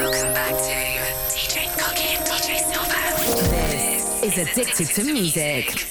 Welcome back to DJ Cookie and DJ Silver. This is Addicted to Music.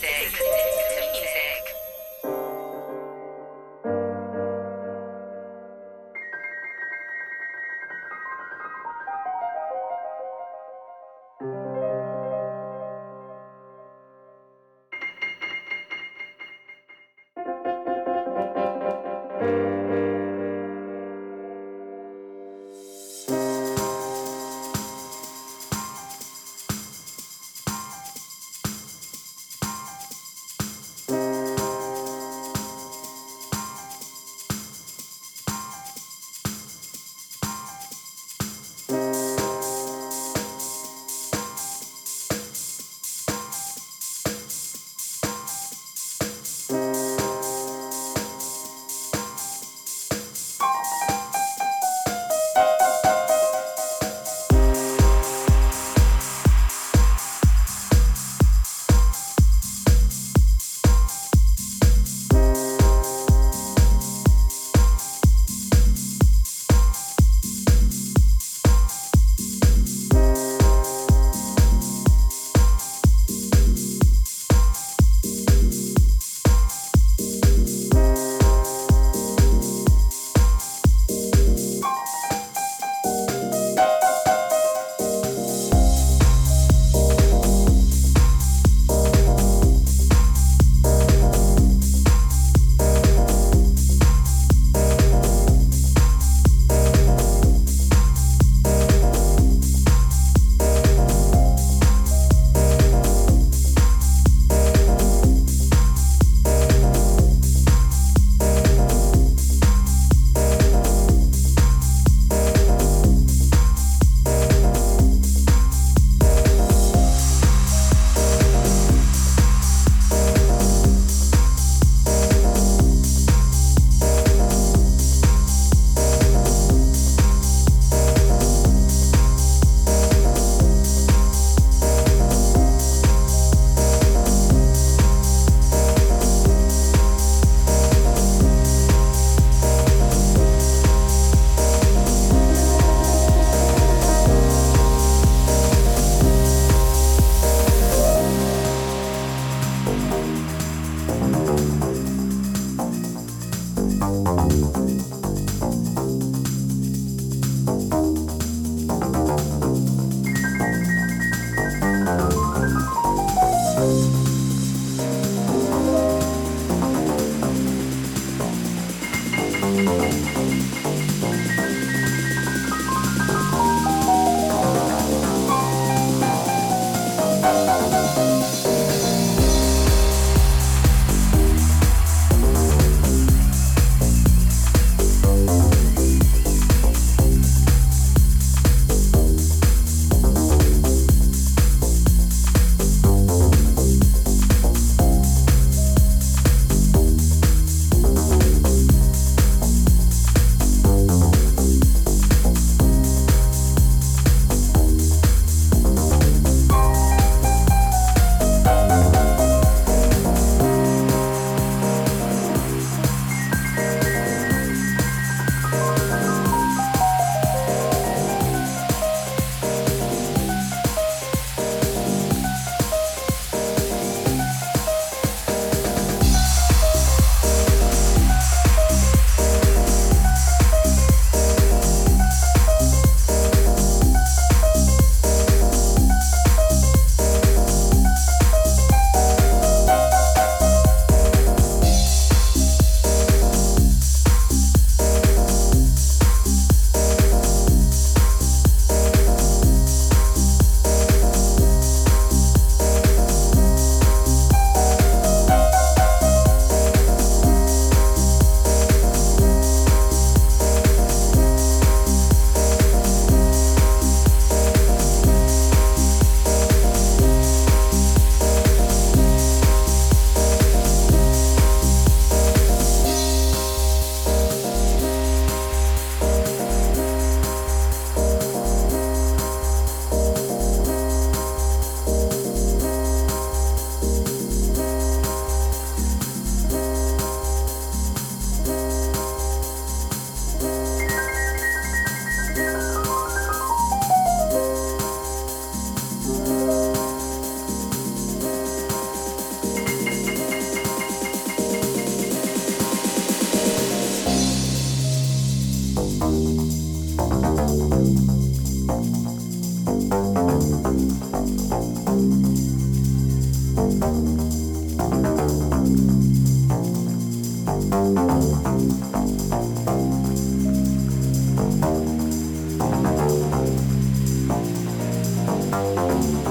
Música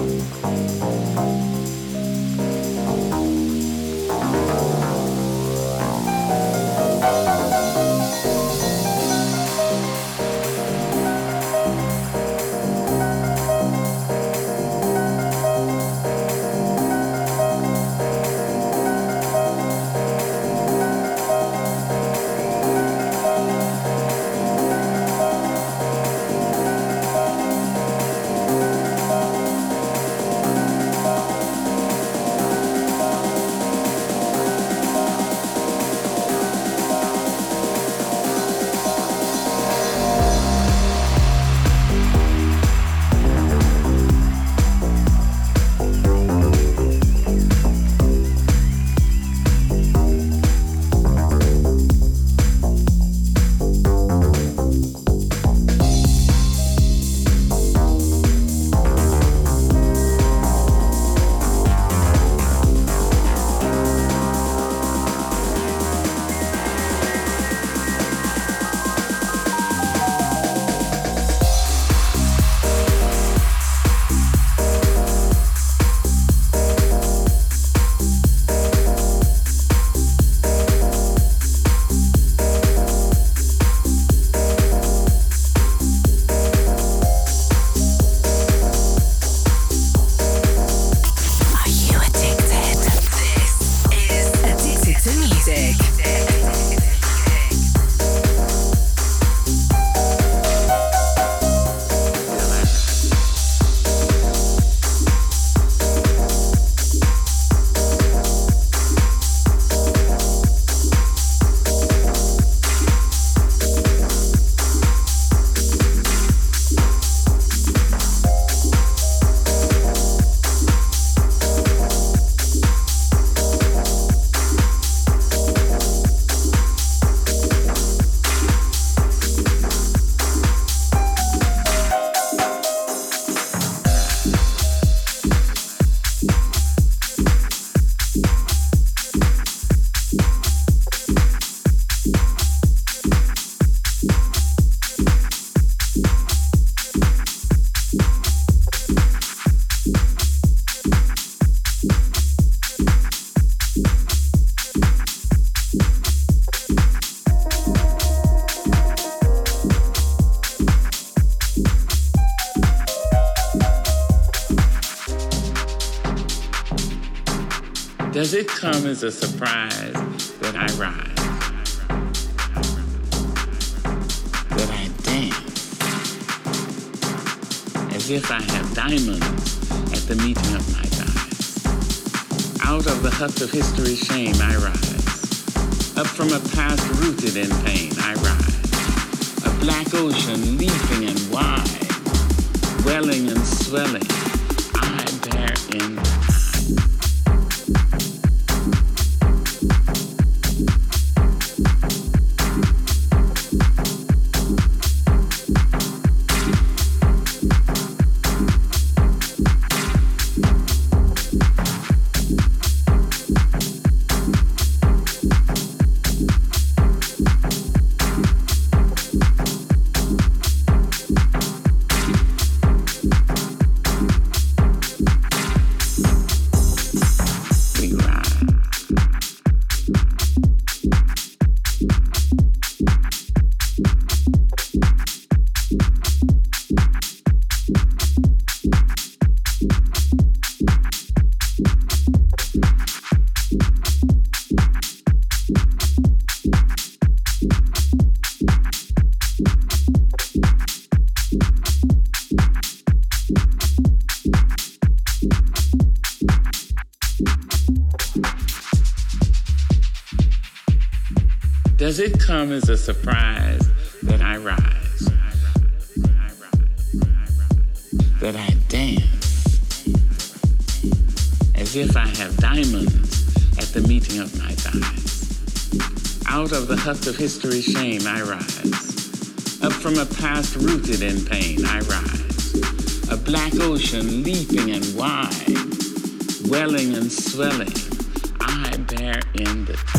as a surprise that I rise? That I dance? As if I have diamonds at the meeting of my thighs. Out of the husk of history's shame I rise. Up from a past rooted in pain I rise. A black ocean leaping and wide, welling and swelling, I bear in come as a surprise that I rise? That I dance? As if I have diamonds at the meeting of my thighs. Out of the husk of history's shame I rise. Up from a past rooted in pain, I rise. A black ocean leaping and wide, welling and swelling, I bear in the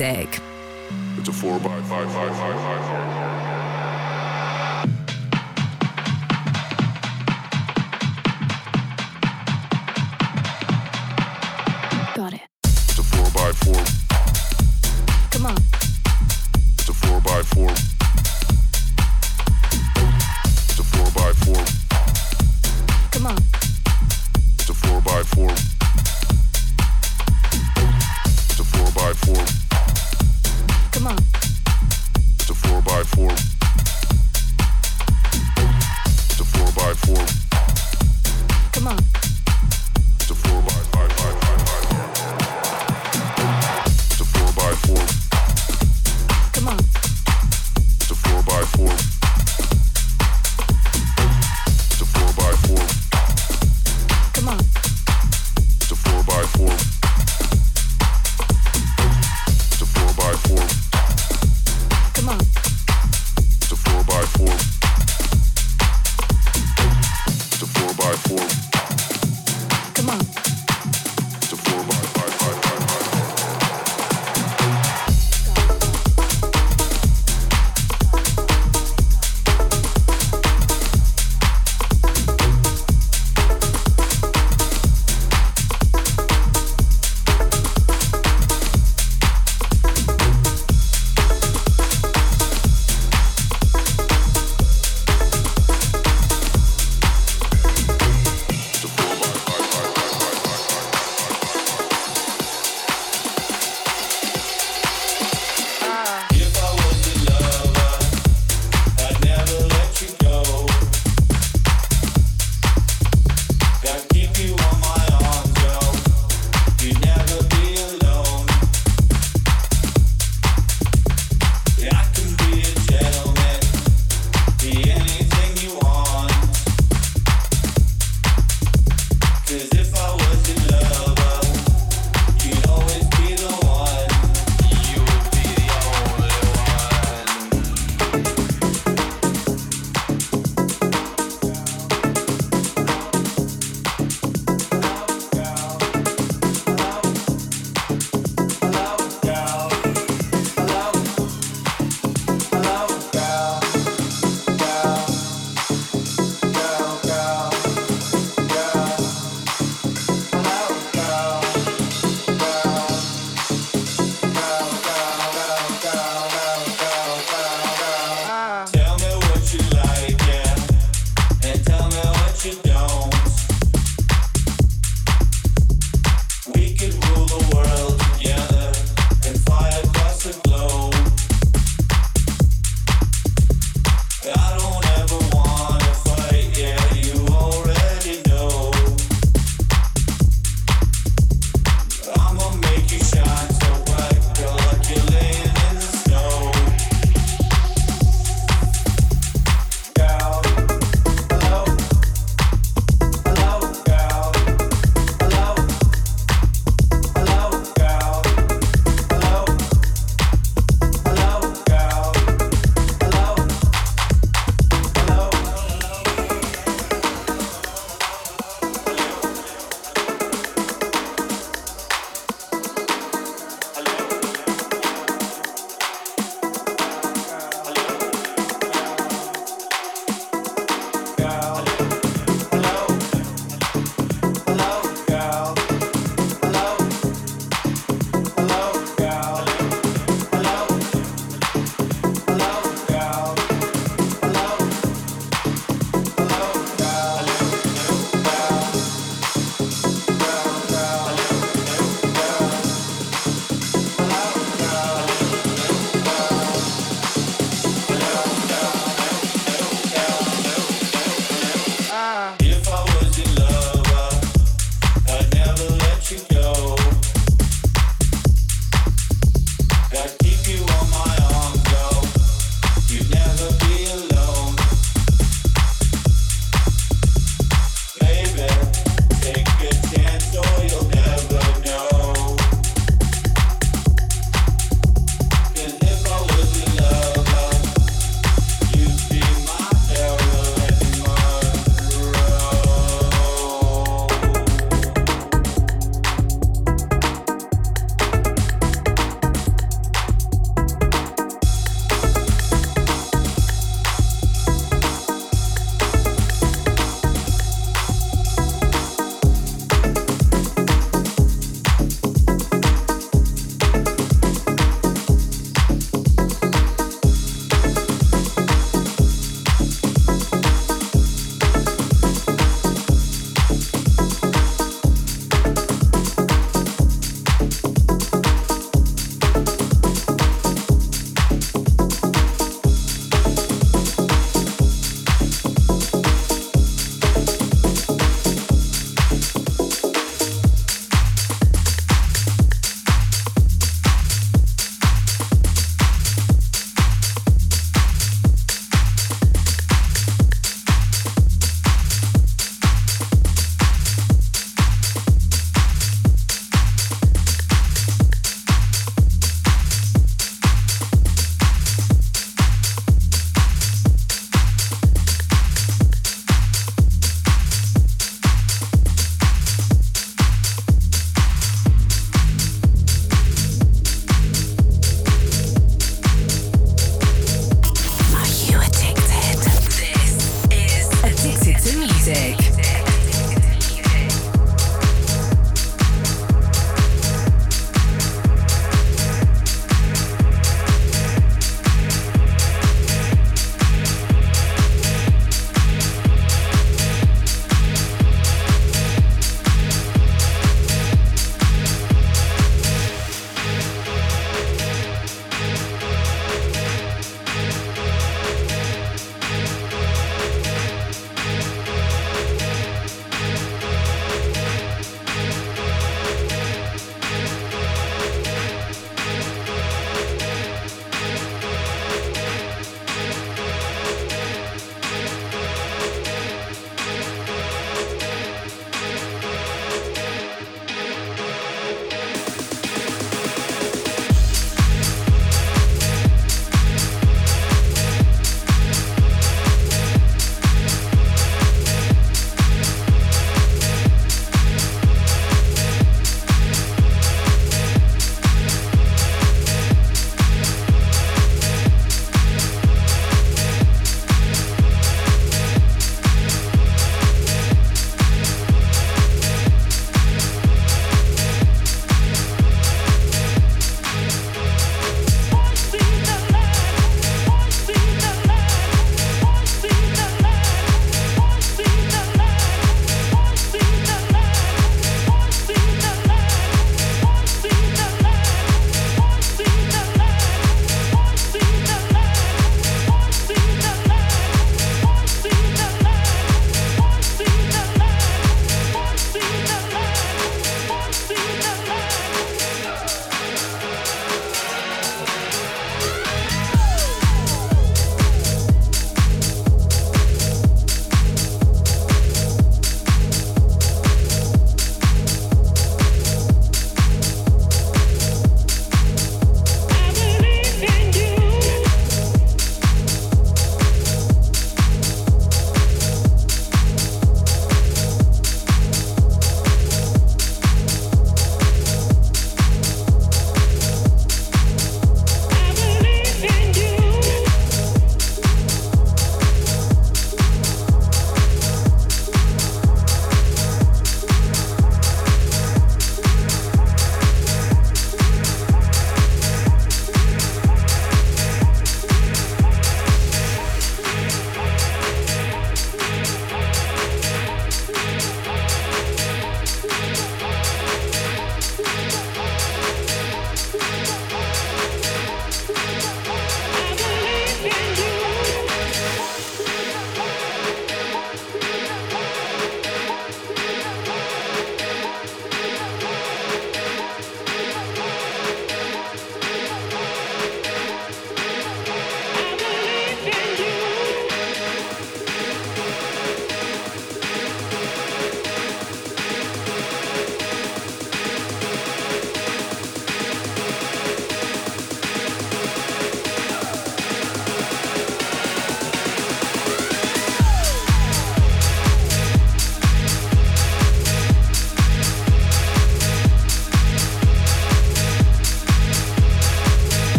music.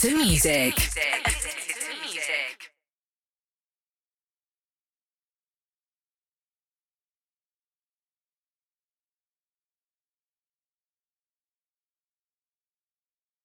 To music.